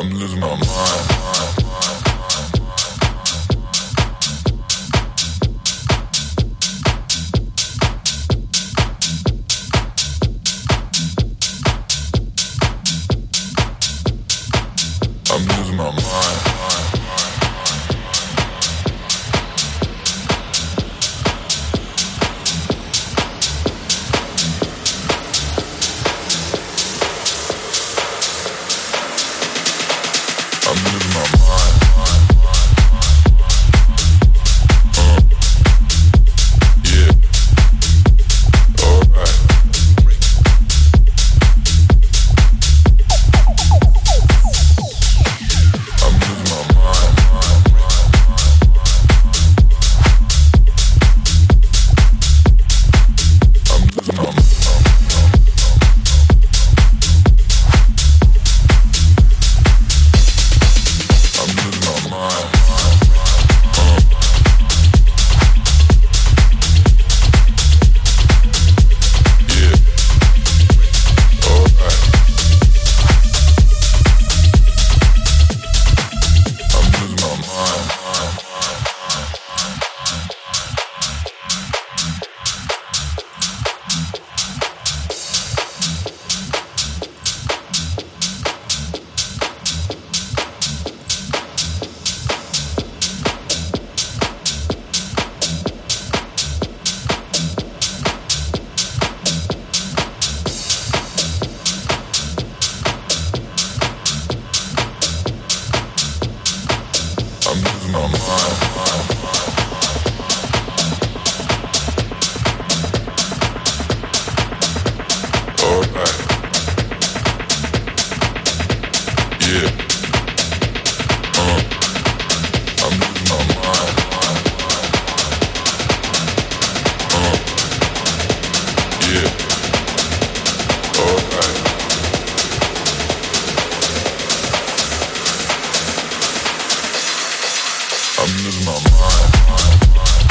I'm losing my mind. I'm losing my mind. on. I'm losing my mind.